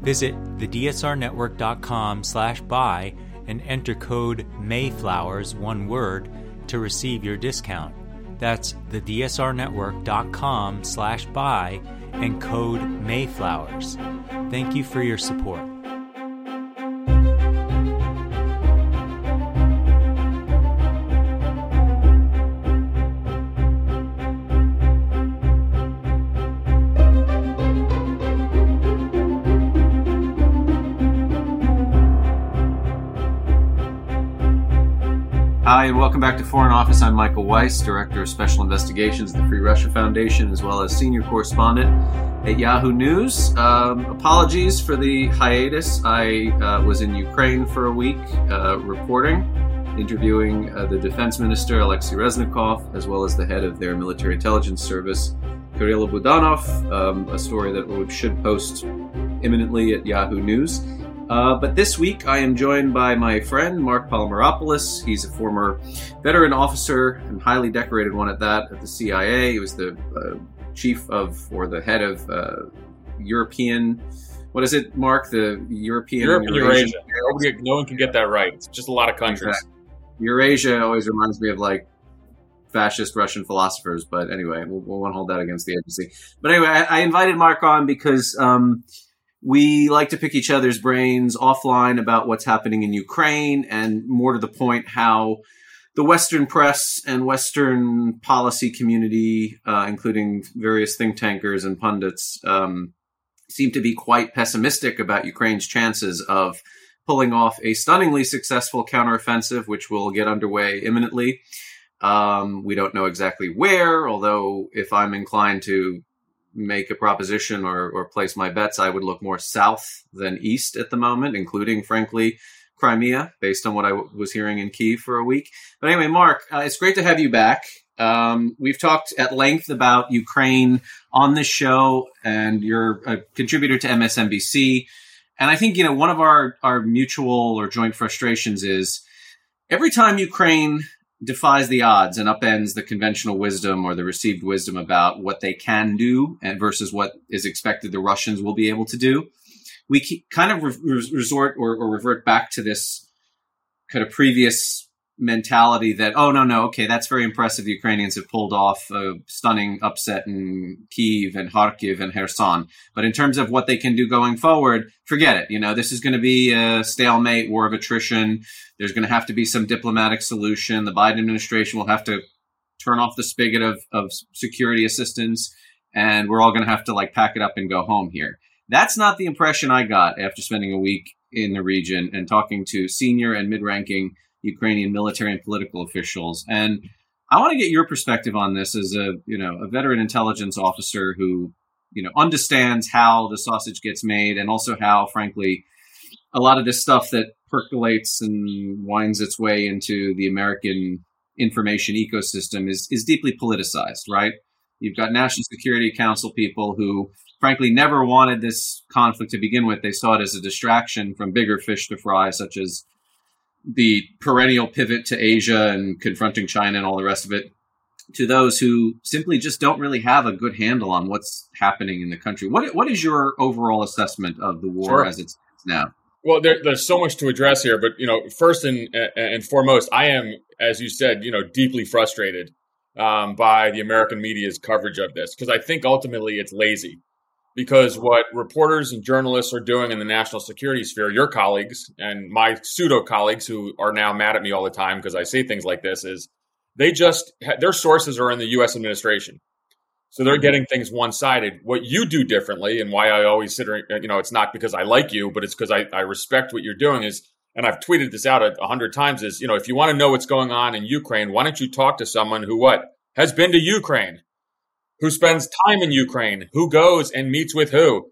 Visit thedsrnetwork.com slash buy and enter code MAYFLOWERS, one word, to receive your discount. That's thedsrnetwork.com slash buy and code MAYFLOWERS. Thank you for your support. Welcome back to Foreign Office. I'm Michael Weiss, Director of Special Investigations at the Free Russia Foundation, as well as Senior Correspondent at Yahoo News. Um, apologies for the hiatus. I uh, was in Ukraine for a week uh, reporting, interviewing uh, the Defense Minister, Alexei Reznikov, as well as the head of their military intelligence service, Kyrylo Budanov, um, a story that we should post imminently at Yahoo News. Uh, but this week, I am joined by my friend Marc Polymeropoulos. He's a former veteran officer and highly decorated one at that at the CIA. He was the uh, chief of or the head of uh, European. What is it, Marc? The European Europe and Eurasia. Eurasia. No one can get that right. It's just a lot of countries. Exactly. Eurasia always reminds me of like fascist Russian philosophers. But anyway, we'll, we won't hold that against the agency. But anyway, I, I invited Marc on because. Um, we like to pick each other's brains offline about what's happening in Ukraine and more to the point how the Western press and Western policy community, uh, including various think tankers and pundits, um, seem to be quite pessimistic about Ukraine's chances of pulling off a stunningly successful counteroffensive, which will get underway imminently. Um, we don't know exactly where, although if I'm inclined to make a proposition or, or place my bets, I would look more south than east at the moment, including, frankly, Crimea, based on what I w- was hearing in Kiev for a week. But anyway, Marc, uh, it's great to have you back. Um, we've talked at length about Ukraine on this show, and you're a contributor to MSNBC. And I think, you know, one of our, our mutual or joint frustrations is every time Ukraine defies the odds and upends the conventional wisdom or the received wisdom about what they can do and versus what is expected the Russians will be able to do. We kind of re- resort or, or revert back to this kind of previous mentality that oh no no okay that's very impressive. The Ukrainians have pulled off a stunning upset in Kiev and Kharkiv and Kherson. But in terms of what they can do going forward forget it. You know this is going to be a stalemate war of attrition. There's going to have to be some diplomatic solution. The Biden administration will have to turn off the spigot of, of security assistance and we're all going to have to like pack it up and go home here. That's not the impression I got after spending a week in the region and talking to senior and mid-ranking Ukrainian military and political officials. And I want to get your perspective on this as a you know a veteran intelligence officer who you know understands how the sausage gets made and also how, frankly, a lot of this stuff that percolates and winds its way into the American information ecosystem is is deeply politicized, right? You've got National Security Council people who, frankly, never wanted this conflict to begin with. They saw it as a distraction from bigger fish to fry, such as the perennial pivot to Asia and confronting China and all the rest of it to those who simply just don't really have a good handle on what's happening in the country. What what is your overall assessment of the war sure. as it's now? Well, there, there's so much to address here, but you know, first and and foremost, I am, as you said, you know, deeply frustrated um, by the American media's coverage of this because I think ultimately it's lazy because what reporters and journalists are doing in the national security sphere, your colleagues and my pseudo colleagues who are now mad at me all the time because I say things like this, is they just their sources are in the U.S. administration, so they're mm-hmm. getting things one sided. What you do differently, and why I always sit, you know, it's not because I like you, but it's because I, I respect what you're doing. Is and I've tweeted this out a hundred times. Is you know, if you want to know what's going on in Ukraine, why don't you talk to someone who what has been to Ukraine? Who spends time in Ukraine, who goes and meets with who.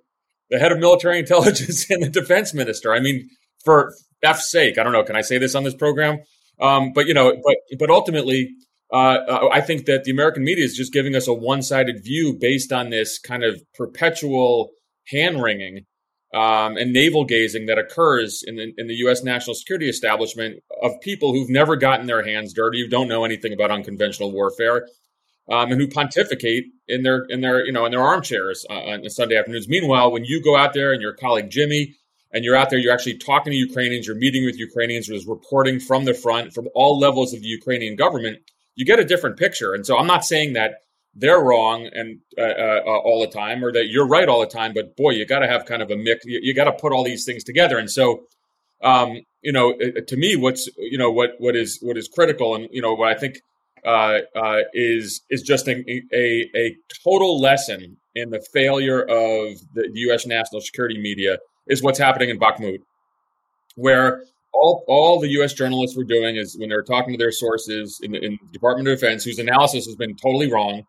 the head of military intelligence and the defense minister. I mean, for F's sake, I don't know. Can I say this on this program? Um, but you know, but but ultimately, uh, uh I think that the American media is just giving us a one-sided view based on this kind of perpetual hand wringing um, and navel gazing that occurs in the, in the U.S. national security establishment of people who've never gotten their hands dirty, who don't know anything about unconventional warfare, um, and who pontificate in their in their you know in their armchairs uh, on Sunday afternoons. Meanwhile, when you go out there and your colleague Jimmy and you're out there, you're actually talking to Ukrainians, you're meeting with Ukrainians, there's reporting from the front from all levels of the Ukrainian government. You get a different picture, and so I'm not saying that they're wrong and uh, uh, uh, all the time, or that you're right all the time. But boy, you got to have kind of a mix. You, you got to put all these things together. And so, um, you know, to me, what's you know what what is what is critical, and you know what I think uh, uh, is is just a, a, a total lesson in the failure of the U.S. national security media is what's happening in Bakhmut, where all, all the U.S. journalists were doing is when they were talking to their sources in the, in the Department of Defense, whose analysis has been totally wrong,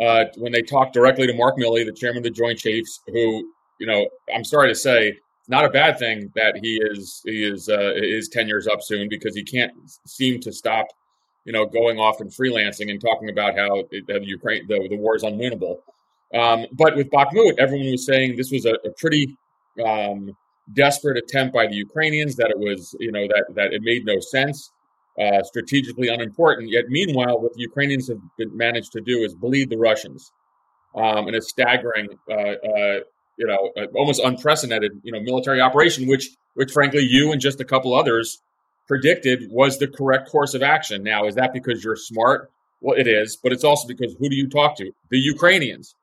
uh, when they talk directly to Mark Milley, the chairman of the Joint Chiefs, who, you know, I'm sorry to say, not a bad thing that he is he is uh, his tenure's up soon because he can't seem to stop, you know, going off and freelancing and talking about how it, the Ukraine the, the war is unwinnable. Um, but with Bakhmut, everyone was saying this was a, a pretty um, desperate attempt by the Ukrainians that it was, you know, that that it made no sense uh, strategically unimportant. Yet, meanwhile, what the Ukrainians have been, managed to do is bleed the Russians um, in a staggering, uh, uh, you know, uh, almost unprecedented, you know, military operation, which, which frankly, you and just a couple others predicted was the correct course of action. Now, is that because you're smart? Well, it is, but it's also because who do you talk to? The Ukrainians.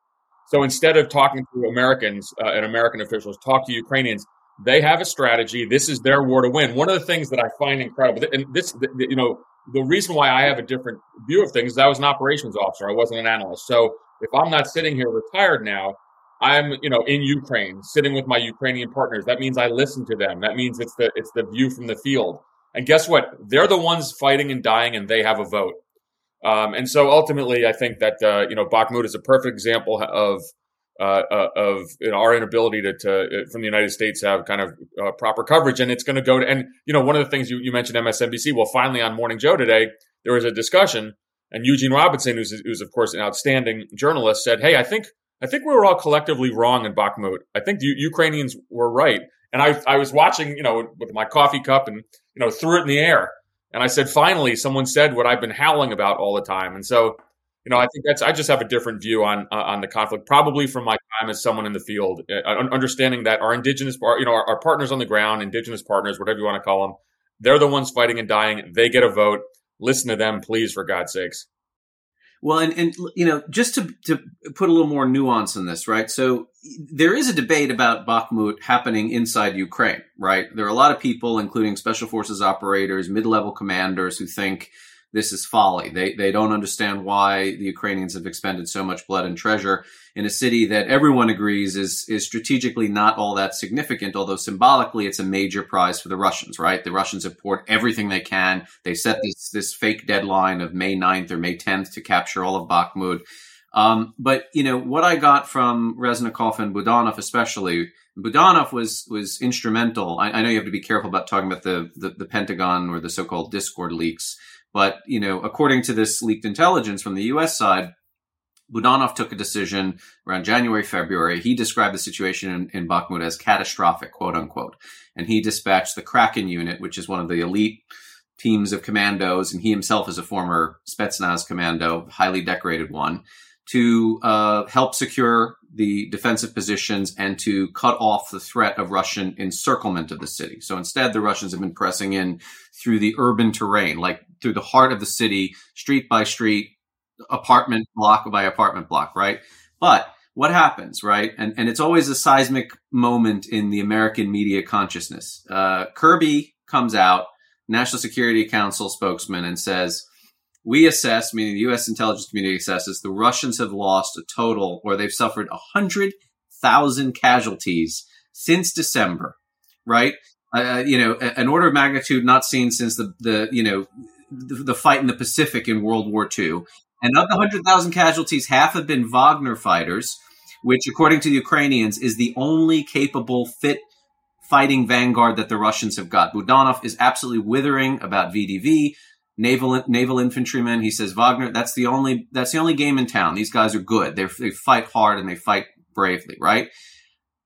So instead of talking to Americans uh, and American officials, talk to Ukrainians. They have a strategy. This is their war to win. One of the things that I find incredible, and this, you know, the reason why I have a different view of things is I was an operations officer. I wasn't an analyst. So if I'm not sitting here retired now, I'm, you know, in Ukraine, sitting with my Ukrainian partners. That means I listen to them. That means it's the it's the view from the field. And guess what? They're the ones fighting and dying, and they have a vote. Um, and so ultimately, I think that uh, you know Bakhmut is a perfect example of uh, uh, of you know, our inability to, to, uh, from the United States have kind of uh, proper coverage, and it's going to go to and you know one of the things you, you mentioned MSNBC. Well, finally on Morning Joe today there was a discussion, and Eugene Robinson, who's who's of course an outstanding journalist, said, "Hey, I think I think we were all collectively wrong in Bakhmut. I think the Ukrainians were right." And I I was watching you know with my coffee cup and you know threw it in the air, and I said, "Finally, someone said what I've been howling about all the time." And so you know, I think that's I just have a different view on uh, on the conflict, probably from my time as someone in the field, uh, understanding that our indigenous, you know, our, our, partners on the ground, indigenous partners, whatever you want to call them, they're the ones fighting and dying. They get a vote. Listen to them, please, for God's sakes. Well, and, and you know, just to to put a little more nuance in this, right? So there is a debate about Bakhmut happening inside Ukraine, right? There are a lot of people, including special forces operators, mid level commanders, who think this is folly. They they don't understand why the Ukrainians have expended so much blood and treasure in a city that everyone agrees is is strategically not all that significant, although symbolically it's a major prize for the Russians, right? The Russians have poured everything they can. They set this this fake deadline of May 9th or May 10th to capture all of Bakhmut. Um, but you know what I got from Reznikov and Budanov, especially Budanov was was instrumental. I, I, know you have to be careful about talking about the, the, the Pentagon or the so-called Discord leaks but, you know, according to this leaked intelligence from the US side, Budanov took a decision around January, February. He described the situation in, in Bakhmut as catastrophic, quote unquote. And he dispatched the Kraken unit, which is one of the elite teams of commandos, and he himself is a former Spetsnaz commando, highly decorated one, to uh, help secure the defensive positions and to cut off the threat of Russian encirclement of the city. So instead, the Russians have been pressing in through the urban terrain, like through the heart of the city, street by street, apartment block by apartment block, right? But what happens, right? And, and it's always a seismic moment in the American media consciousness. Uh, Kirby comes out, National Security Council spokesman, and says, we assess, meaning the U.S. intelligence community assesses, the Russians have lost a total, or they've suffered 100,000 casualties since December, right? Uh, uh, you know, an order of magnitude not seen since the, the you know, the, the fight in the Pacific in World War II. And of the 100,000 casualties, half have been Wagner fighters, which, according to the Ukrainians, is the only capable, fit fighting vanguard that the Russians have got. Budanov is absolutely withering about VDV, naval naval infantrymen. He says Wagner. That's the only that's the only game in town. These guys are good. They they fight hard and they fight bravely. Right.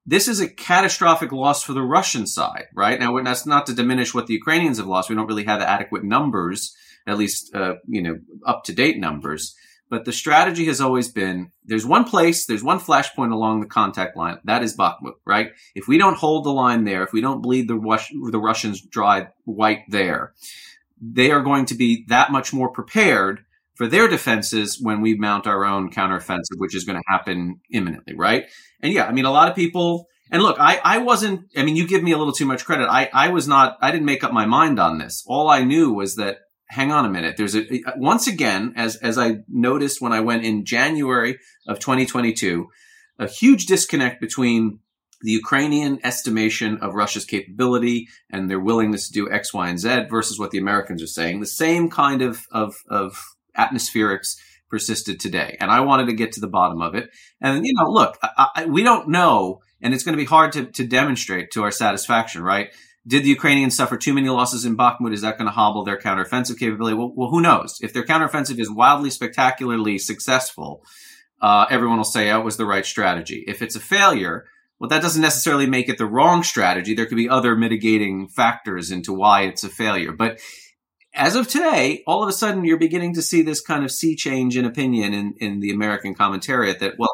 This is a catastrophic loss for the Russian side, right? Now, that's not to diminish what the Ukrainians have lost. We don't really have adequate numbers, at least, uh, you know, up to date numbers. But the strategy has always been there's one place, there's one flashpoint along the contact line. That is Bakhmut, right? If we don't hold the line there, if we don't bleed the, Rus- the Russians dry white there, they are going to be that much more prepared for their defenses when we mount our own counteroffensive, which is going to happen imminently, right? And yeah, I mean, a lot of people, and look, I, I wasn't, I mean, you give me a little too much credit. I, I was not, I didn't make up my mind on this. All I knew was that, hang on a minute, there's a, once again, as, as I noticed when I went in January of 2022, a huge disconnect between the Ukrainian estimation of Russia's capability and their willingness to do X, Y, and Z versus what the Americans are saying. The same kind of, of, of atmospherics persisted today. And I wanted to get to the bottom of it. And, you know, look, I, I, we don't know, and it's going to be hard to, to demonstrate to our satisfaction, right? Did the Ukrainians suffer too many losses in Bakhmut? Is that going to hobble their counteroffensive capability? Well, well, who knows? If their counteroffensive is wildly, spectacularly successful, uh, everyone will say, oh, it was the right strategy. If it's a failure, well, that doesn't necessarily make it the wrong strategy. There could be other mitigating factors into why it's a failure. But as of today, all of a sudden you're beginning to see this kind of sea change in opinion in, in the American commentariat that, well,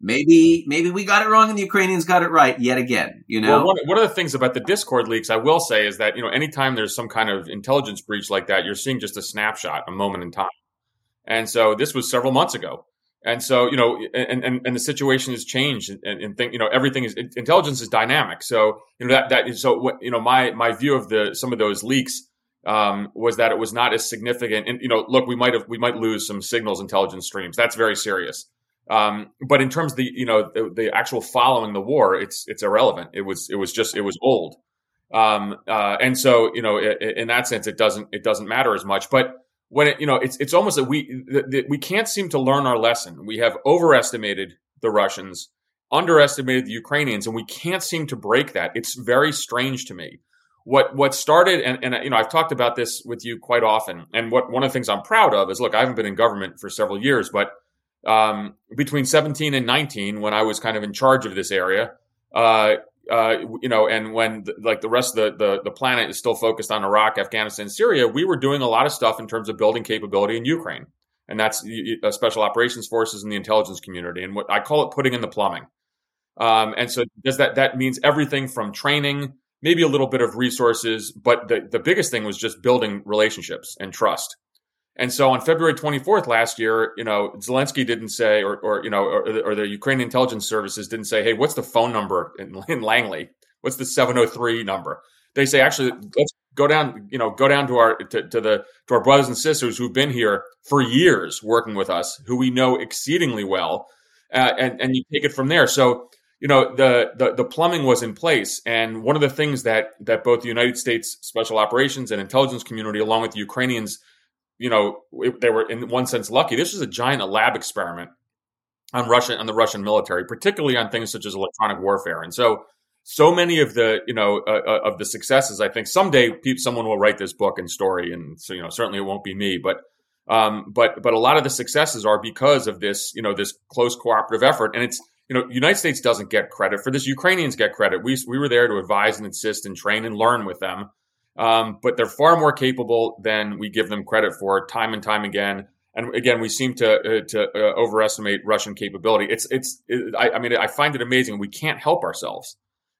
maybe maybe we got it wrong and the Ukrainians got it right yet again. You know, well, one, one of the things about the Discord leaks, I will say, is that you know anytime there's some kind of intelligence breach like that, you're seeing just a snapshot, a moment in time. And so this was several months ago. And so, you know, and, and, and the situation has changed and, and think, you know, everything is intelligence is dynamic. So, you know, that, that is so you know, my, my view of the, some of those leaks, um, was that it was not as significant. And, you know, look, we might have, we might lose some signals intelligence streams. That's very serious. Um, but in terms of the, you know, the, the, actual following the war, it's, it's irrelevant. It was, it was just, it was old. Um, uh, and so, you know, in that sense, it doesn't, it doesn't matter as much, but, when it, you know, it's it's almost that we that we can't seem to learn our lesson. We have overestimated the Russians, underestimated the Ukrainians, and we can't seem to break that. It's very strange to me. What what started, and, and you know, I've talked about this with you quite often. And what one of the things I'm proud of is, look, I haven't been in government for several years, but um, between 17 and 19, when I was kind of in charge of this area, uh, uh, you know, and when the, like the rest of the, the, the planet is still focused on Iraq, Afghanistan, Syria, we were doing a lot of stuff in terms of building capability in Ukraine, and that's uh, special operations forces and the intelligence community, and what I call it putting in the plumbing. Um, and so does that that means everything from training, maybe a little bit of resources, but the the biggest thing was just building relationships and trust. And so on February 24th last year, you know, Zelensky didn't say, or, or you know, or, or, the Ukrainian intelligence services didn't say, hey, what's the phone number in, in Langley? What's the 703 number? They say, actually, let's go down, you know, go down to our to, to the to our brothers and sisters who've been here for years working with us, who we know exceedingly well, uh, and and you take it from there. So you know the, the the plumbing was in place and one of the things that that both the united states special operations and intelligence community along with the ukrainians you know, they were in one sense lucky. This was a giant lab experiment on Russian on the Russian military, particularly on things such as electronic warfare. And so, so many of the you know uh, uh of the successes, I think someday someone will write this book and story, and so you know certainly it won't be me, but um, but but a lot of the successes are because of this you know this close cooperative effort, and it's you know United States doesn't get credit for this. Ukrainians get credit. We we were there to advise and assist and train and learn with them. Um, but they're far more capable than we give them credit for, time and time again. And again, we seem to uh, to uh, overestimate Russian capability. It's it's. It, I, I, mean, I find it amazing. We can't help ourselves,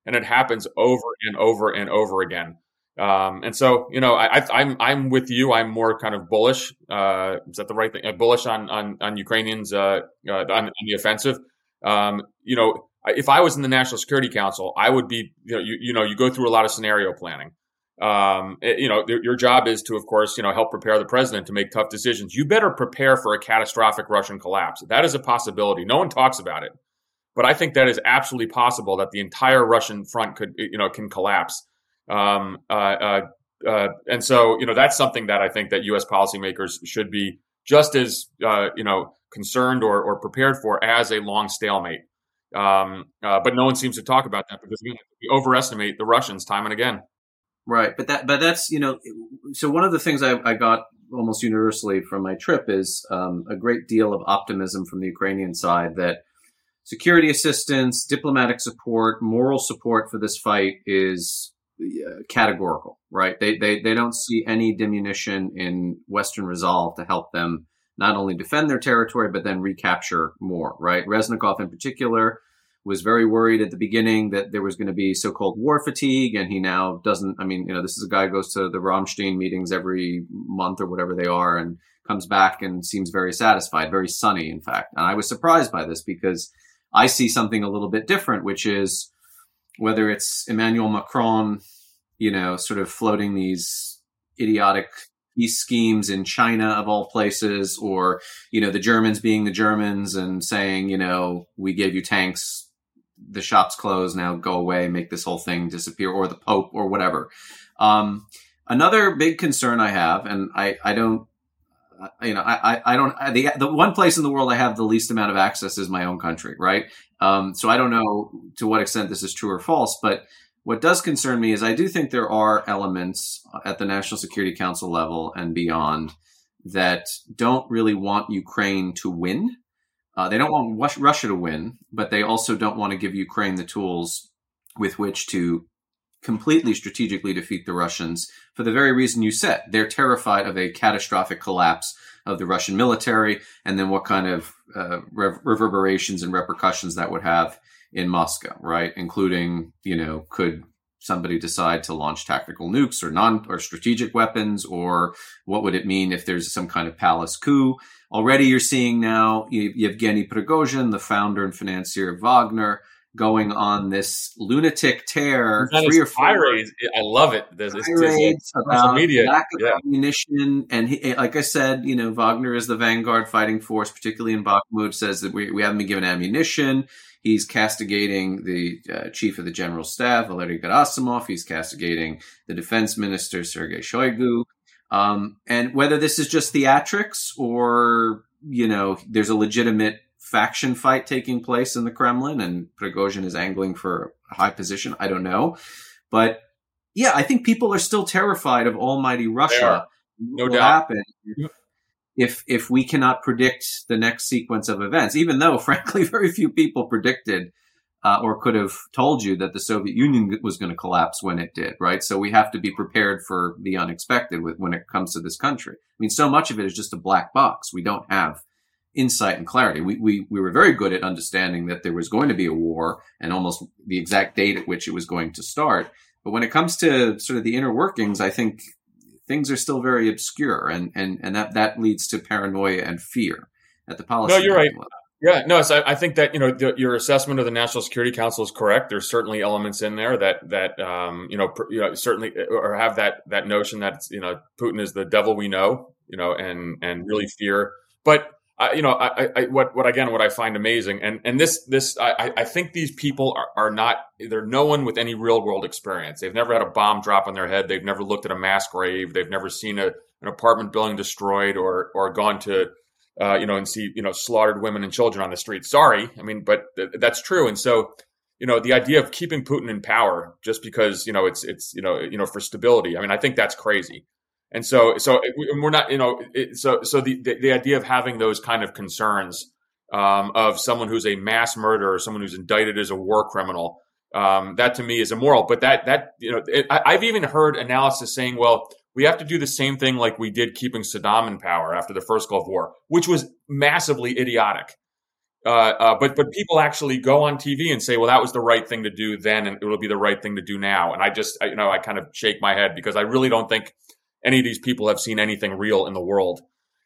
and it happens over and over and over again. Um, and so, you know, I, am I'm, I'm with you. I'm more kind of bullish. Uh, is that the right thing? Uh, bullish on on on Ukrainians uh, uh, on, on, the offensive. Um, you know, if I was in the National Security Council, I would be. You know, you, you know, you go through a lot of scenario planning um, it, you know, your job is to, of course, you know, help prepare the president to make tough decisions. You better prepare for a catastrophic Russian collapse. That is a possibility. No one talks about it, but I think that is absolutely possible that the entire Russian front could, you know, can collapse. Um, uh, uh, uh, and so, you know, that's something that I think that U.S. policymakers should be just as, uh, you know, concerned or, or prepared for as a long stalemate. Um, uh, but no one seems to talk about that because we overestimate the Russians time and again. Right, but that but that's you know, so one of the things I, I got almost universally from my trip is um, a great deal of optimism from the Ukrainian side that security assistance, diplomatic support, moral support for this fight is uh, categorical. Right, they they they don't see any diminution in Western resolve to help them not only defend their territory but then recapture more. Right, Reznikov in particular was very worried at the beginning that there was going to be so-called war fatigue, and he now doesn't. I mean, you know, this is a guy who goes to the Ramstein meetings every month or whatever they are, and comes back and seems very satisfied, very sunny, in fact. And I was surprised by this because I see something a little bit different, which is whether it's Emmanuel Macron, you know, sort of floating these idiotic peace schemes in China of all places, or you know the Germans being the Germans and saying, you know, we gave you tanks, the shop's close now, go away, make this whole thing disappear, or the Pope, or whatever. Um, another big concern I have, and I, I don't, you know, I, I don't, I, the, the one place in the world I have the least amount of access is my own country, right? Um, so I don't know to what extent this is true or false, but what does concern me is I do think there are elements at the National Security Council level and beyond that don't really want Ukraine to win. Uh, they don't want Russia to win, but they also don't want to give Ukraine the tools with which to completely strategically defeat the Russians for the very reason you said. They're terrified of a catastrophic collapse of the Russian military and then what kind of uh, reverberations and repercussions that would have in Moscow, right? Including, you know, could somebody decide to launch tactical nukes or non or strategic weapons or what would it mean if there's some kind of palace coup? Already you're seeing now Yevgeny Prigozhin the founder and financier of Wagner going on this lunatic tear three or four tirades. I love it there's tirades about media. lack of yeah. ammunition and he, like I said you know Wagner is the vanguard fighting force particularly in Bakhmut says that we, we haven't been given ammunition He's castigating the uh, chief of the general staff, Valery Gerasimov. He's castigating the defense minister, Sergei Shoigu. Um, and whether this is just theatrics or, you know, there's a legitimate faction fight taking place in the Kremlin and Prigozhin is angling for a high position, I don't know. But yeah, I think people are still terrified of almighty Russia. No doubt. Happen if if we cannot predict the next sequence of events, even though frankly very few people predicted uh, or could have told you that the Soviet Union was going to collapse when it did, right? So we have to be prepared for the unexpected with, when it comes to this country. I mean, so much of it is just a black box. We don't have insight and clarity. We, we, we were very good at understanding that there was going to be a war and almost the exact date at which it was going to start. But when it comes to sort of the inner workings, I think things are still very obscure, and and and that that leads to paranoia and fear at the policy. No, you're right. Level. Yeah, no, so I think that you know the, your assessment of the National Security Council is correct. There's certainly elements in there that that um, you know pr- you know certainly uh, or have that that notion that you know Putin is the devil we know, you know, and and really fear. But I, you know, I, I, what, what again, what I find amazing, and and this, this, I, I think these people are, are not, they're no one with any real world experience. They've never had a bomb drop on their head. They've never looked at a mass grave. They've never seen a, an apartment building destroyed, or or gone to, uh, you know, and see, you know, slaughtered women and children on the street. Sorry, I mean, but th- that's true. And so, you know, the idea of keeping Putin in power just because, you know, it's it's you know, you know, for stability. I mean, I think that's crazy. And so, so we're not, you know, it, so so the, the, the idea of having those kind of concerns um, of someone who's a mass murderer, someone who's indicted as a war criminal, um, that to me is immoral. But that that you know, it, I, I've even heard analysis saying, well, we have to do the same thing like we did keeping Saddam in power after the first Gulf War, which was massively idiotic. Uh, uh, but but people actually go on TV and say, well, that was the right thing to do then, and it will be the right thing to do now. And I just, I, you know, I kind of shake my head because I really don't think any of these people have seen anything real in the world.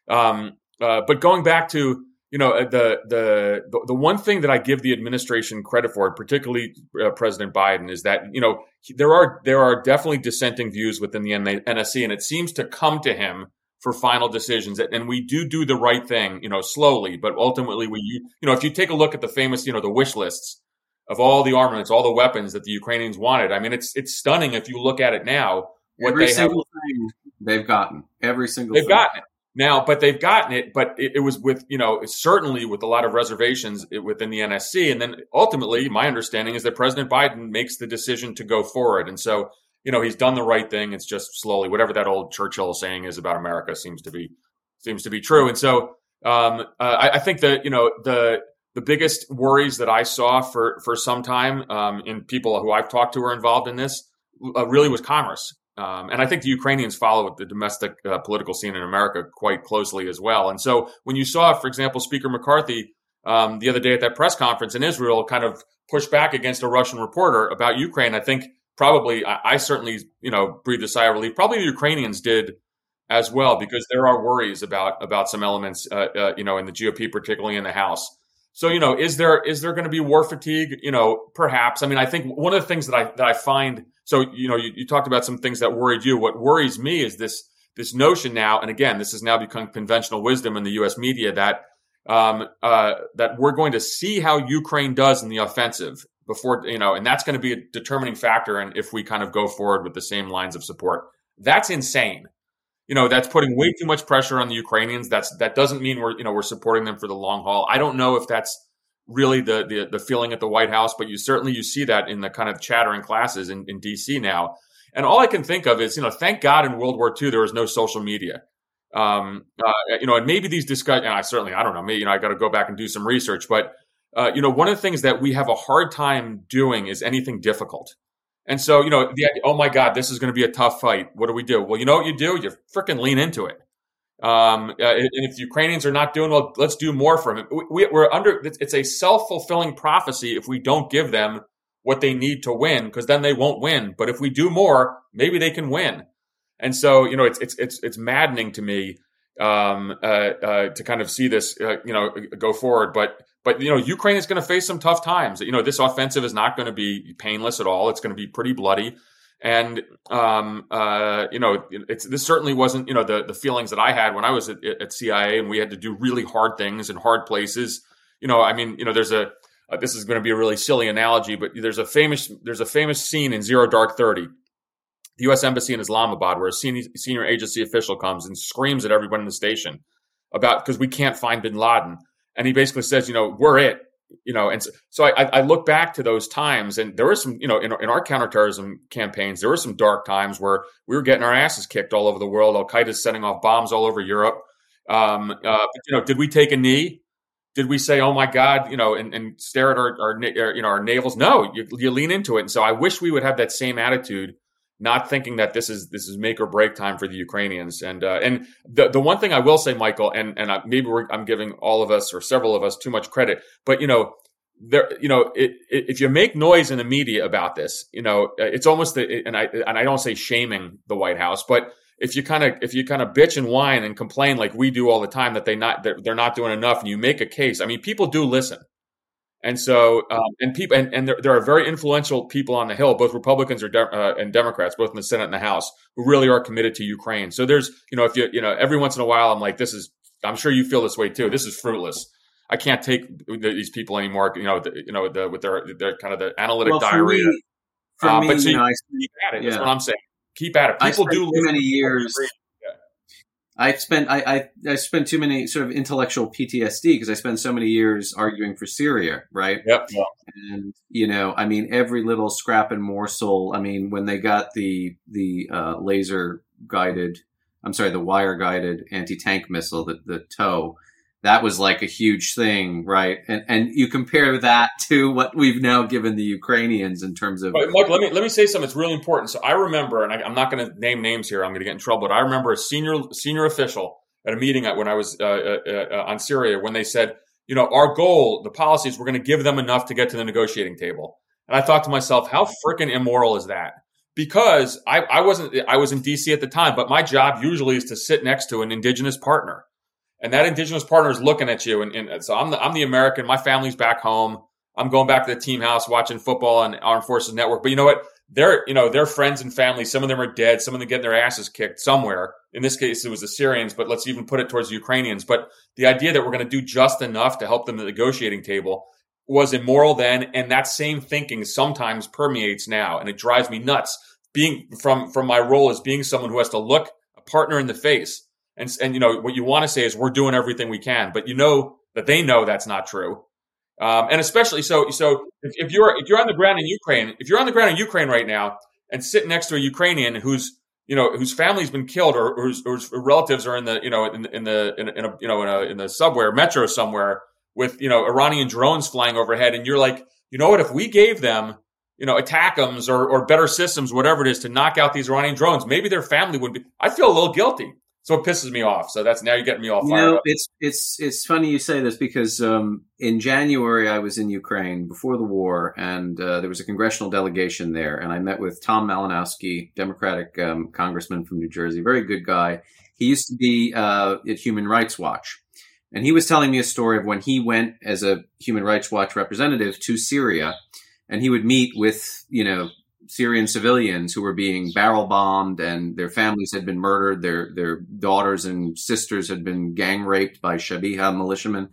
Um, uh, but going back to you know uh, the, the the one thing that I give the administration credit for, particularly uh, President Biden, is that you know there are there are definitely dissenting views within the NSC, and it seems to come to him for final decisions. And we do do the right thing, you know, slowly, but ultimately we you know if you take a look at the famous you know the wish lists of all the armaments, all the weapons that the Ukrainians wanted, I mean it's it's stunning if you look at it now. What Every single have, thing they've gotten every single. They've thing. gotten it. Now, but they've gotten it, but it, it was with, you know, certainly with a lot of reservations within the NSC. And then ultimately, my understanding is that President Biden makes the decision to go forward. And so, you know, he's done the right thing. It's just slowly, whatever that old Churchill saying is about America seems to be, seems to be true. And so, um, uh, I, I, think that, you know, the, the biggest worries that I saw for, for some time um, in people who I've talked to who are involved in this uh, really was Congress. Um, and I think the Ukrainians follow the domestic uh, political scene in America quite closely as well. And so when you saw, for example, Speaker McCarthy um, the other day at that press conference in Israel kind of push back against a Russian reporter about Ukraine, I think probably, I, I certainly, you know, breathed a sigh of relief. Probably the Ukrainians did as well, because there are worries about about some elements, uh, uh, you know, in the GOP, particularly in the House. So, you know, is there is there going to be war fatigue? You know, perhaps. I mean, I think one of the things that I that I find so, you know, you, you talked about some things that worried you. What worries me is this this notion now, and again, this has now become conventional wisdom in the U.S. media that um, uh, that we're going to see how Ukraine does in the offensive before you know, and that's going to be a determining factor. And if we kind of go forward with the same lines of support, that's insane. You know, that's putting way too much pressure on the Ukrainians. That's that doesn't mean we're you know we're supporting them for the long haul. I don't know if that's really the, the, the feeling at the White House, but you certainly you see that in the kind of chattering classes in, in DC now. And all I can think of is, you know, thank God in World War II there was no social media. Um, uh, you know, and maybe these discussions, and I certainly, I don't know, maybe, you know, I got to go back and do some research, but, uh, you know, one of the things that we have a hard time doing is anything difficult. And so, you know, the, oh my God, this is going to be a tough fight. What do we do? Well, you know what you do? You freaking lean into it. Um, uh, and if Ukrainians are not doing well, let's do more for them. We, are under, it's a self fulfilling prophecy if we don't give them what they need to win, because then they won't win. But if we do more, maybe they can win. And so, you know, it's, it's, it's, it's maddening to me, um, uh, uh, to kind of see this, uh, you know, go forward. But, but, you know, Ukraine is going to face some tough times. You know, this offensive is not going to be painless at all. It's going to be pretty bloody. And um, uh, you know, this certainly wasn't you know the the feelings that I had when I was at, at, CIA and we had to do really hard things in hard places. You know, I mean, you know, there's a uh, this is going to be a really silly analogy, but there's a famous there's a famous scene in Zero Dark Thirty, the U.S. Embassy in Islamabad, where a senior, senior agency official comes and screams at everyone in the station about because we can't find Bin Laden, and he basically says, you know, we're it you know, and so, so I, I, look back to those times, and there were some, you know, in, in, our counterterrorism campaigns, there were some dark times where we were getting our asses kicked all over the world. Al Qaeda sending off bombs all over Europe. Um, uh, but, you know, did we take a knee? Did we say, "Oh my God," you know, and, and stare at our, our, you know our navels? No, you, you lean into it. And so I wish we would have that same attitude not thinking that this is this is make or break time for the Ukrainians. And uh, and the the one thing I will say, Michael, and and I, maybe I'm giving all of us or several of us too much credit, but you know. There, you know, it, it, if you make noise in the media about this, you know, it's almost the, and I and I don't say shaming the White House, but if you kind of if you kind of bitch and whine and complain like we do all the time that they not they're, they're not doing enough, and you make a case, I mean, people do listen. And so, um, and people, and, and there, there, are very influential people on the Hill, both Republicans or de- uh, and Democrats, both in the Senate and the House, who really are committed to Ukraine. So there's, you know, if you, you know, every once in a while, I'm like, this is, I'm sure you feel this way too. This is fruitless. I can't take these people anymore. You know, the, you know, the, with their their kind of the analytic well, diarrhea. Me, for uh, me, but so you, know, I, keep at it. Yeah. That's what I'm saying. Keep at it. People do too many years I spent I, I, I spent too many sort of intellectual PTSD because I spent so many years arguing for Syria, right? Yep. And you know, I mean, every little scrap and morsel. I mean, when they got the the uh, laser guided, I'm sorry, the wire guided anti tank missile, the the TOW, that was like a huge thing, right? And and you compare that to what we've now given the Ukrainians in terms of. But Mike, let me let me say something. It's really important. So I remember, and I, am not going to name names here. I'm going to get in trouble. But I remember a senior senior official at a meeting when I was uh, uh, uh, on Syria when they said, you know, our goal, the policies, we're going to give them enough to get to the negotiating table. And I thought to myself, how freaking immoral is that? Because I, I wasn't, I was in DC at the time, but my job usually is to sit next to an indigenous partner and that indigenous partner is looking at you. And, and, so I'm the, I'm the American. My family's back home. I'm going back to the team house watching football on Armed Forces Network. But you know what? They're you know their friends and family. Some of them are dead. Some of them getting their asses kicked somewhere. In this case, it was the Syrians. But let's even put it towards the Ukrainians. But the idea that we're going to do just enough to help them at the negotiating table was immoral then, and that same thinking sometimes permeates now, and it drives me nuts. Being from from my role as being someone who has to look a partner in the face and and you know what you want to say is we're doing everything we can, but you know that they know that's not true. Um, and especially so so if, if you're if you're on the ground in Ukraine, if you're on the ground in Ukraine right now and sitting next to a Ukrainian who's you know whose family's been killed or, whose, or relatives are in the you know in, in the in, in, a you know in, a, in the subway metro somewhere with you know Iranian drones flying overhead, and you're like, you know what? If we gave them you know ATACMS or or better systems, whatever it is, to knock out these Iranian drones, maybe their family would be. I feel a little guilty. So it pisses me off. So that's now you're getting me all fired you know, up. It's it's it's funny you say this because um, in January I was in Ukraine before the war, and uh, there was a congressional delegation there, and I met with Tom Malinowski, Democratic um, congressman from New Jersey, very good guy. He used to be uh, at Human Rights Watch, and he was telling me a story of when he went as a Human Rights Watch representative to Syria, and he would meet with you know Syrian civilians who were being barrel bombed and their families had been murdered. Their their daughters and sisters had been gang raped by Shabiha militiamen.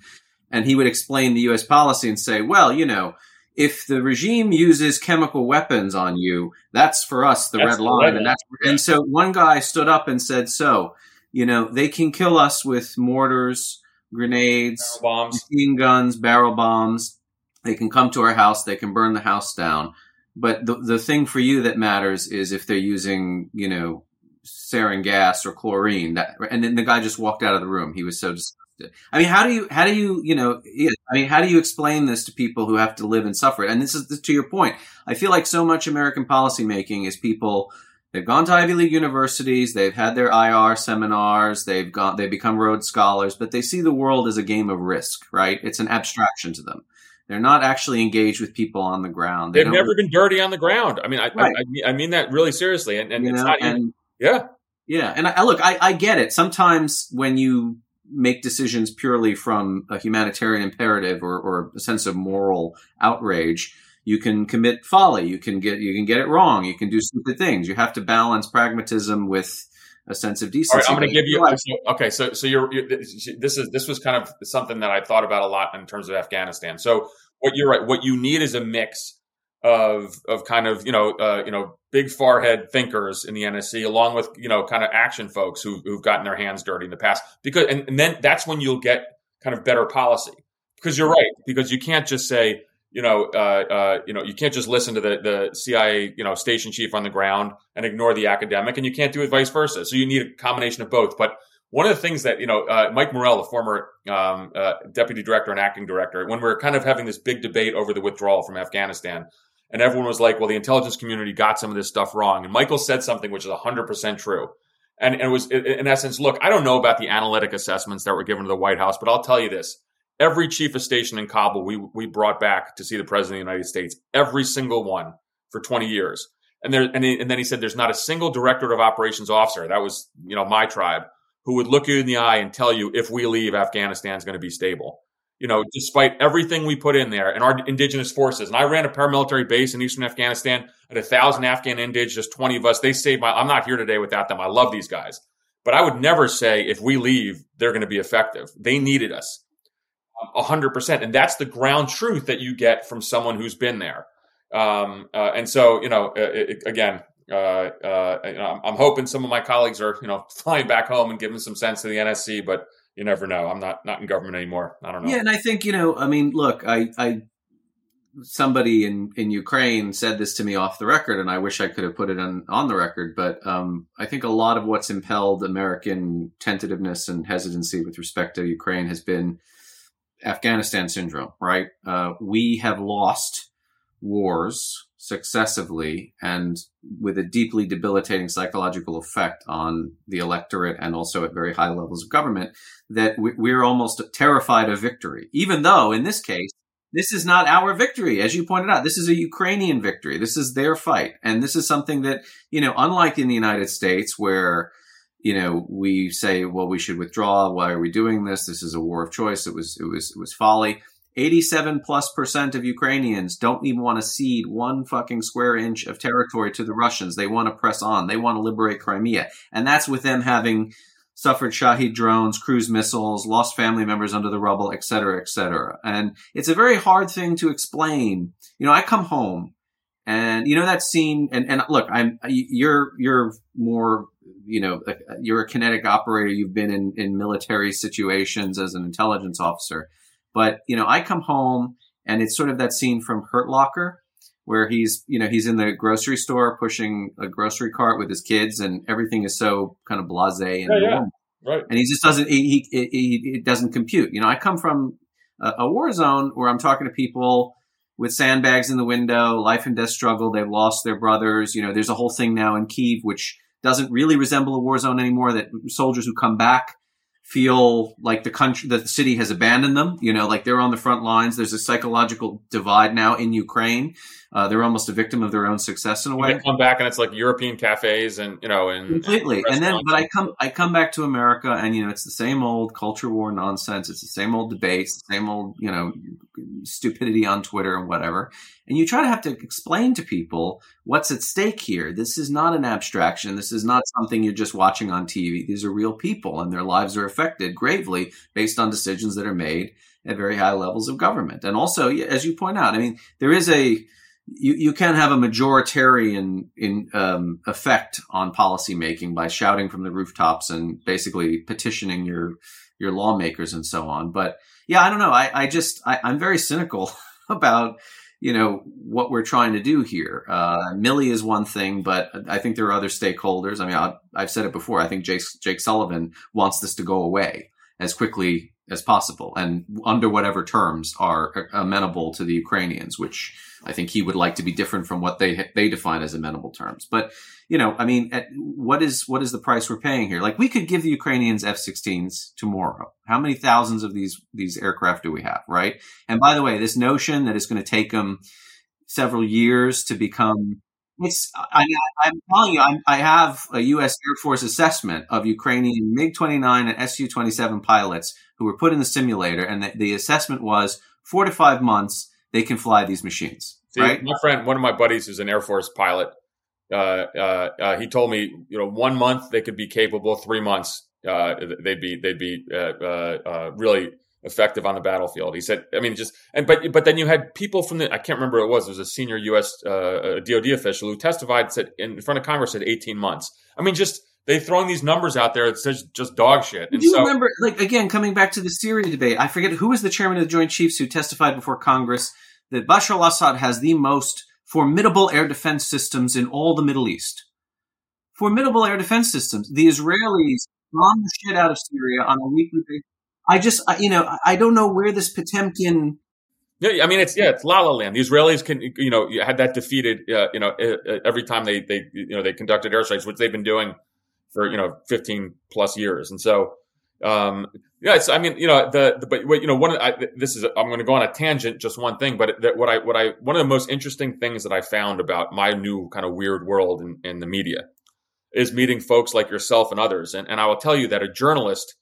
And he would explain the U.S. policy and say, "Well, you know, if the regime uses chemical weapons on you, that's for us the That's red line." And that's and so one guy stood up and said, "So, you know, they can kill us with mortars, grenades, bombs. machine guns, barrel bombs. They can come to our house. They can burn the house down." But the the thing for you that matters is if they're using, you know, sarin gas or chlorine. That, and then the guy just walked out of the room. He was so disgusted. I mean, how do you how do you you know? I mean, how do you explain this to people who have to live and suffer? it? And this is to your point. I feel like so much American policymaking is people. They've gone to Ivy League universities. They've had their IR seminars. They've gone. They become Rhodes scholars, but they see the world as a game of risk. Right? It's an abstraction to them. They're not actually engaged with people on the ground. They They've don't- never been dirty on the ground. I mean, I, Right. I, I, mean, that really seriously. And, and you it's know, not even, and yeah. Yeah, and I, I look, I, I get it. Sometimes when you make decisions purely from a humanitarian imperative or, or a sense of moral outrage, you can commit folly. You can get you can get it wrong. You can do stupid things. You have to balance pragmatism with a sense of decency. All right, I'm going to give you. Okay, so so you're, you're this is this was kind of something that I thought about a lot in terms of Afghanistan. So what you're right, what you need is a mix of of kind of you know uh, you know big forehead thinkers in the NSC, along with you know kind of action folks who who've gotten their hands dirty in the past. Because and, and then that's when you'll get kind of better policy. Because you're right. Because you can't just say you know, uh, uh, you know, you can't just listen to the, the CIA, you know, station chief on the ground and ignore the academic, and you can't do it vice versa. So you need a combination of both. But one of the things that you know, uh, Mike Morell, the former um, uh, deputy director and acting director, when we were kind of having this big debate over the withdrawal from Afghanistan, and everyone was like, "Well, the intelligence community got some of this stuff wrong," and Michael said something which is hundred percent true. And, and it was in essence, look, I don't know about the analytic assessments that were given to the White House, but I'll tell you this: every chief of station in Kabul we we brought back to see the president of the United States, every single one for 20 years. And there and, he, and then he said there's not a single director of operations officer, that was, you know, my tribe, who would look you in the eye and tell you if we leave Afghanistan is going to be stable. You know, despite everything we put in there and our indigenous forces. And I ran a paramilitary base in eastern Afghanistan at a thousand Afghan indig, just 20 of us. They saved my I'm not here today without them. I love these guys. But I would never say if we leave, they're going to be effective. They needed us a hundred percent, and that's the ground truth that you get from someone who's been there. Um, uh, and so, you know, uh, it, again, uh, uh, I'm hoping some of my colleagues are, you know, flying back home and giving some sense to the NSC, but you never know. I'm not not in government anymore. I don't know. Yeah, and I think you know, I mean, look, I, I, somebody in in Ukraine said this to me off the record, and I wish I could have put it on on the record, but um, I think a lot of what's impelled American tentativeness and hesitancy with respect to Ukraine has been Afghanistan syndrome, right? Uh, we have lost wars successively and with a deeply debilitating psychological effect on the electorate and also at very high levels of government that we- we're almost terrified of victory, even though in this case, this is not our victory. As you pointed out, this is a Ukrainian victory. This is their fight. And this is something that, you know, unlike in the United States where, you know, we say, well, we should withdraw. Why are we doing this? This is a war of choice. It was, it was, it was folly. 87 plus percent of Ukrainians don't even want to cede one fucking square inch of territory to the Russians. They want to press on. They want to liberate Crimea. And that's with them having suffered Shahed drones, cruise missiles, lost family members under the rubble, et cetera, et cetera. And it's a very hard thing to explain. You know, I come home and you know that scene and, and look, I'm, you're, you're more you know, you're a kinetic operator. You've been in, in military situations as an intelligence officer. But, you know, I come home and it's sort of that scene from Hurt Locker where he's, you know, he's in the grocery store pushing a grocery cart with his kids and everything is so kind of blase and yeah, yeah. Right. And he just doesn't, he, he, he, it doesn't compute. You know, I come from a, a war zone where I'm talking to people with sandbags in the window, life and death struggle. They've lost their brothers. You know, there's a whole thing now in Kiev, which doesn't really resemble a war zone anymore. That soldiers who come back feel like the country, the city has abandoned them. You know, like they're on the front lines. There's a psychological divide now in Ukraine. Uh, they're almost a victim of their own success in a way. They come back and it's like European cafes and you know and completely. And, and then, but I come, I come back to America, and you know, it's the same old culture war nonsense. It's the same old debates, the same old you know stupidity on Twitter and whatever. And you try to have to explain to people what's at stake here. This is not an abstraction. This is not something you're just watching on TV. These are real people, and their lives are affected gravely based on decisions that are made at very high levels of government. And also, as you point out, I mean, there is a you, you can have a majoritarian in um, effect on policymaking by shouting from the rooftops and basically petitioning your your lawmakers and so on. But yeah, I don't know. I, I just I, am very cynical about you know what we're trying to do here. Uh, Milley is one thing, but I think there are other stakeholders. I mean, I, have said it before. I think Jake, Jake Sullivan wants this to go away as quickly as possible and under whatever terms are amenable to the Ukrainians, which I think he would like to be different from what they they define as amenable terms. But you know, I mean, at, what is what is the price we're paying here? Like, we could give the Ukrainians F-16s tomorrow. How many thousands of these these aircraft do we have, right? And by the way, this notion that it's going to take them several years to become it's I, am telling you, I'm, i have a U.S. Air Force assessment of Ukrainian MiG-29 and Su-27 pilots who were put in the simulator, and the, the assessment was four to five months they can fly these machines. See, right? My friend, one of my buddies who's an Air Force pilot, uh, uh, uh, he told me, you know, one month they could be capable, three months uh, they'd be they'd be uh, uh, really effective on the battlefield. He said, I mean, just and but but then you had people from the I can't remember who it was. It was a senior U.S. DoD uh, official who testified said in front of Congress said 18 months. I mean, just they throwing these numbers out there. It's just, just dog shit. And Do you so, remember, like again, coming back to the Syria debate? I forget who was the chairman of the Joint Chiefs who testified before Congress that Bashar al-Assad has the most formidable air defense systems in all the Middle East. Formidable air defense systems. The Israelis bomb the shit out of Syria on a weekly basis. I just, you know, I don't know where this Potemkin yeah, I mean it's yeah, it's La La Land. The Israelis can you know had that defeated uh, you know every time they they you know they conducted airstrikes, which they've been doing for you know 15 plus years and so um yeah it's i mean you know the, the but you know one I, this is i'm going to go on a tangent just one thing but that what i what i one of the most interesting things that i found about my new kind of weird world in, in the media is meeting folks like yourself and others and, and i will tell you that a journalist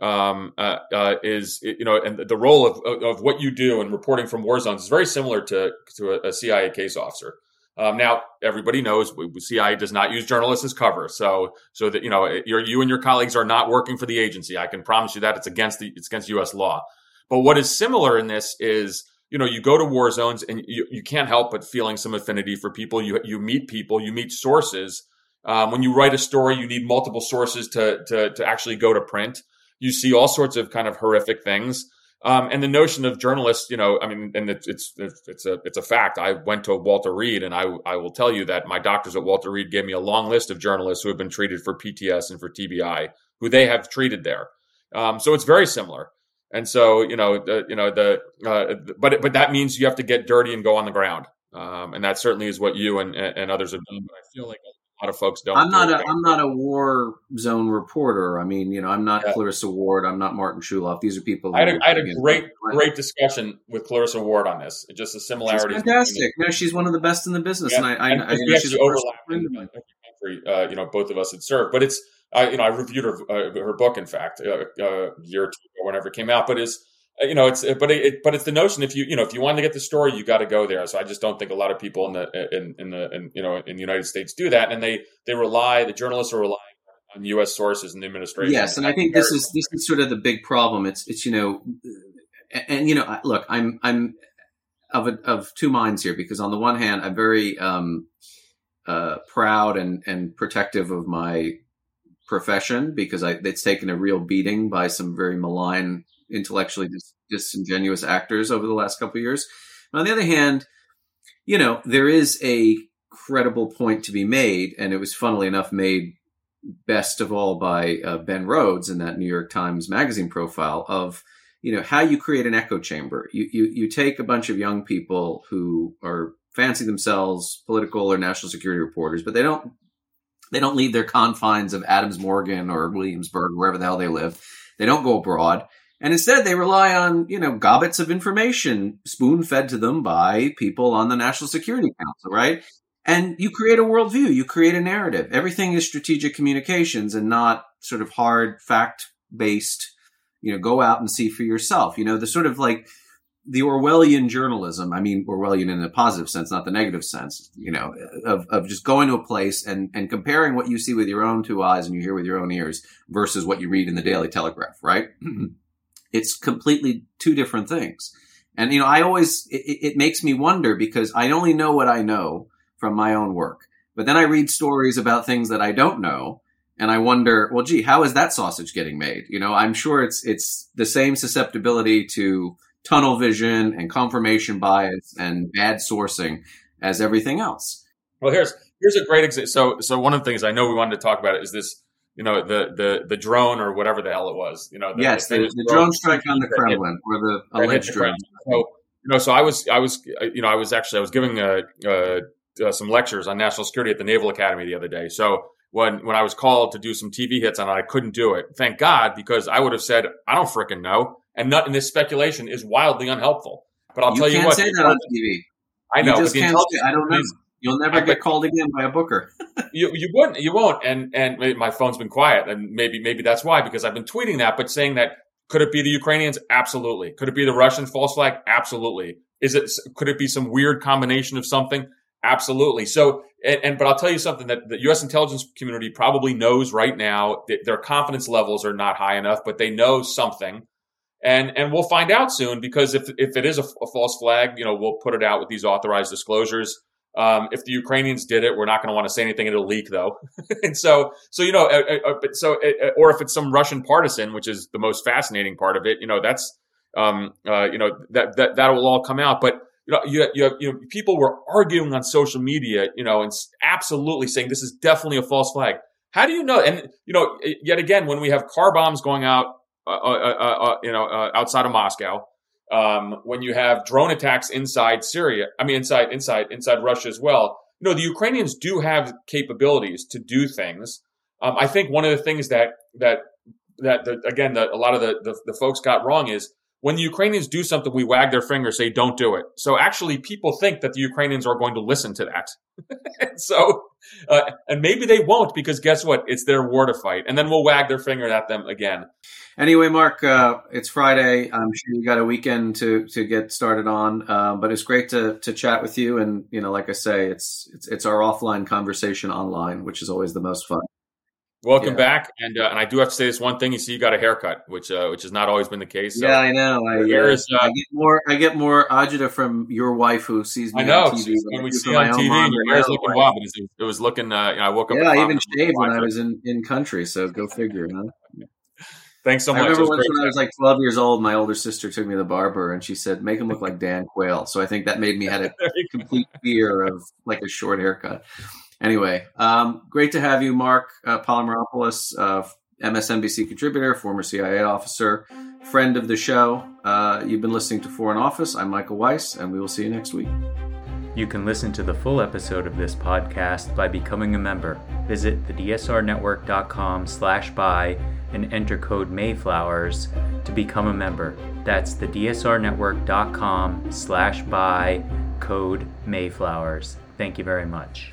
um, uh, uh, is you know, and the role of, of what you do in reporting from war zones is very similar to to a, CIA case officer. Um, now, everybody knows CIA does not use journalists as cover, so so that you know you and your colleagues are not working for the agency. I can promise you that it's against the it's against U.S. law. But what is similar in this is you know you go to war zones and you, you can't help but feeling some affinity for people. You you meet people, you meet sources. Um, when you write a story, you need multiple sources to to to actually go to print. You see all sorts of kind of horrific things. Um, and the notion of journalists, you know, I mean, and it's, it's it's a it's a fact. I went to Walter Reed, and I I will tell you that my doctors at Walter Reed gave me a long list of journalists who have been treated for PTS and for TBI, who they have treated there. Um, so it's very similar. And so you know the you know the uh, but but that means you have to get dirty and go on the ground. Um, and that certainly is what you and and others have done. But I feel like a lot of folks don't. I'm not. A, I'm not a war zone reporter. I mean, you know, I'm not yeah. Clarissa Ward. I'm not Martin Chulov. These are people. I had a, I had a great, great discussion with Clarissa Ward on this. Just the similarities. She's fantastic. No, she's one of the best in the business, yeah. and I, I, and I, I she's overlap in the country. Uh, you know, both of us had served, but it's. I, you know, I reviewed her uh, her book, in fact, uh, uh a year or two ago, whenever it came out. But is you know, it's but it, but it's the notion if you you know if you want to get the story, you got to go there. So I just don't think a lot of people in the in in the in, you know in the United States do that, and they they rely the journalists are relying on U.S. sources and the administration. Yes, and I think this is this is sort of the big problem. It's it's you know, and, and you know, look, I'm I'm of a, of two minds here because on the one hand, I'm very um, uh, proud and and protective of my profession because I, it's taken a real beating by some very malign, intellectually dis- disingenuous actors over the last couple years. On the other hand, you know, there is a credible point to be made, and it was funnily enough made best of all by uh, Ben Rhodes in that New York Times Magazine profile of you know how you create an echo chamber. You you you take a bunch of young people who are fancy themselves political or national security reporters, but they don't they don't leave their confines of Adams Morgan or Williamsburg, wherever the hell they live. They don't go abroad. And instead, they rely on, you know, gobbets of information spoon fed to them by people on the National Security Council, right? And you create a worldview, you create a narrative. Everything is strategic communications and not sort of hard fact based, you know, go out and see for yourself. You know, the sort of like the Orwellian journalism, I mean, Orwellian in a positive sense, not the negative sense, you know, of, of just going to a place and, and comparing what you see with your own two eyes and you hear with your own ears versus what you read in the Daily Telegraph, right? it's completely two different things. And, you know, I always, it, it makes me wonder because I only know what I know from my own work. But then I read stories about things that I don't know and I wonder, well, gee, how is that sausage getting made? You know, I'm sure it's, it's the same susceptibility to, tunnel vision and confirmation bias and bad sourcing as everything else. Well, here's here's a great example. So so one of the things I know we wanted to talk about is this. You know the the the drone or whatever the hell it was. You know, the, yes, the, the, the drone, drone strike on the Kremlin hit, or the alleged drone. So you know, so I was I was you know I was actually I was giving a, a, a, some lectures on national security at the Naval Academy the other day. So when when I was called to do some TV hits on it, I couldn't do it. Thank God, because I would have said I don't freaking know and not in this speculation is wildly unhelpful. But I'll you tell you what, say that on TV. I know. You just can't I don't know. You'll never get called again by a booker. you you wouldn't. You won't. And and my phone's been quiet, and maybe maybe that's why because I've been tweeting that, but saying that could it be the Ukrainians? Absolutely. Could it be the Russian false flag? Absolutely. Is it? Could it be some weird combination of something? Absolutely. So, and, and, but I'll tell you something that the U.S. intelligence community probably knows right now. That their confidence levels are not high enough, but they know something and and we'll find out soon because if if it is a, a false flag, you know, we'll put it out with these authorized disclosures. Um, if the Ukrainians did it, we're not going to want to say anything; it'll leak, though. and so, so you know, uh, uh, uh so uh, or if it's some Russian partisan, which is the most fascinating part of it, you know, that's um, uh, you know that that that will all come out. But you know, you, you, you know, people were arguing on social media, you know, and absolutely saying this is definitely a false flag. How do you know? And you know, yet again, when we have car bombs going out uh, uh, uh, you know, outside of Moscow. Um, when you have drone attacks inside Syria, I mean, inside, inside, inside Russia as well. You know, the Ukrainians do have capabilities to do things. Um, I think one of the things that that that the, again, the, a lot of the, the, the folks got wrong is when the Ukrainians do something, we wag their finger, say, don't do it. So actually, people think that the Ukrainians are going to listen to that. so, uh, and maybe they won't because guess what? It's their war to fight. And then we'll wag their finger at them again. Anyway, Marc, uh, it's Friday. I'm sure you got a weekend to to get started on, uh, but it's great to to chat with you. And you know, like I say, it's it's it's our offline conversation online, which is always the most fun. Welcome yeah. back, and uh, and I do have to say this one thing. You see, you got a haircut, which uh, which has not always been the case. So yeah, I know. I, uh, is, I get more I get more agita from your wife who sees me. I know. On TV when we see on TV, your hair's looking. It was, it was looking. Uh, you know, I woke up. Yeah, I even shaved when I was in in country. So go figure, huh? Thanks so much. I remember once when I was like 12 years old, my older sister took me to the barber and she said, make him look like Dan Quayle. So I think that made me had a complete fear of like a short haircut. Anyway, um, great to have you, Marc uh, Polymeropoulos, uh, MSNBC contributor, former CIA officer, friend of the show. Uh, you've been listening to Foreign Office. I'm Michael Weiss, and we will see you next week. You can listen to the full episode of this podcast by becoming a member. Visit thedsrnetwork.com slash buy and enter code Mayflowers to become a member. That's thedsrnetwork.com slash buy code Mayflowers. Thank you very much.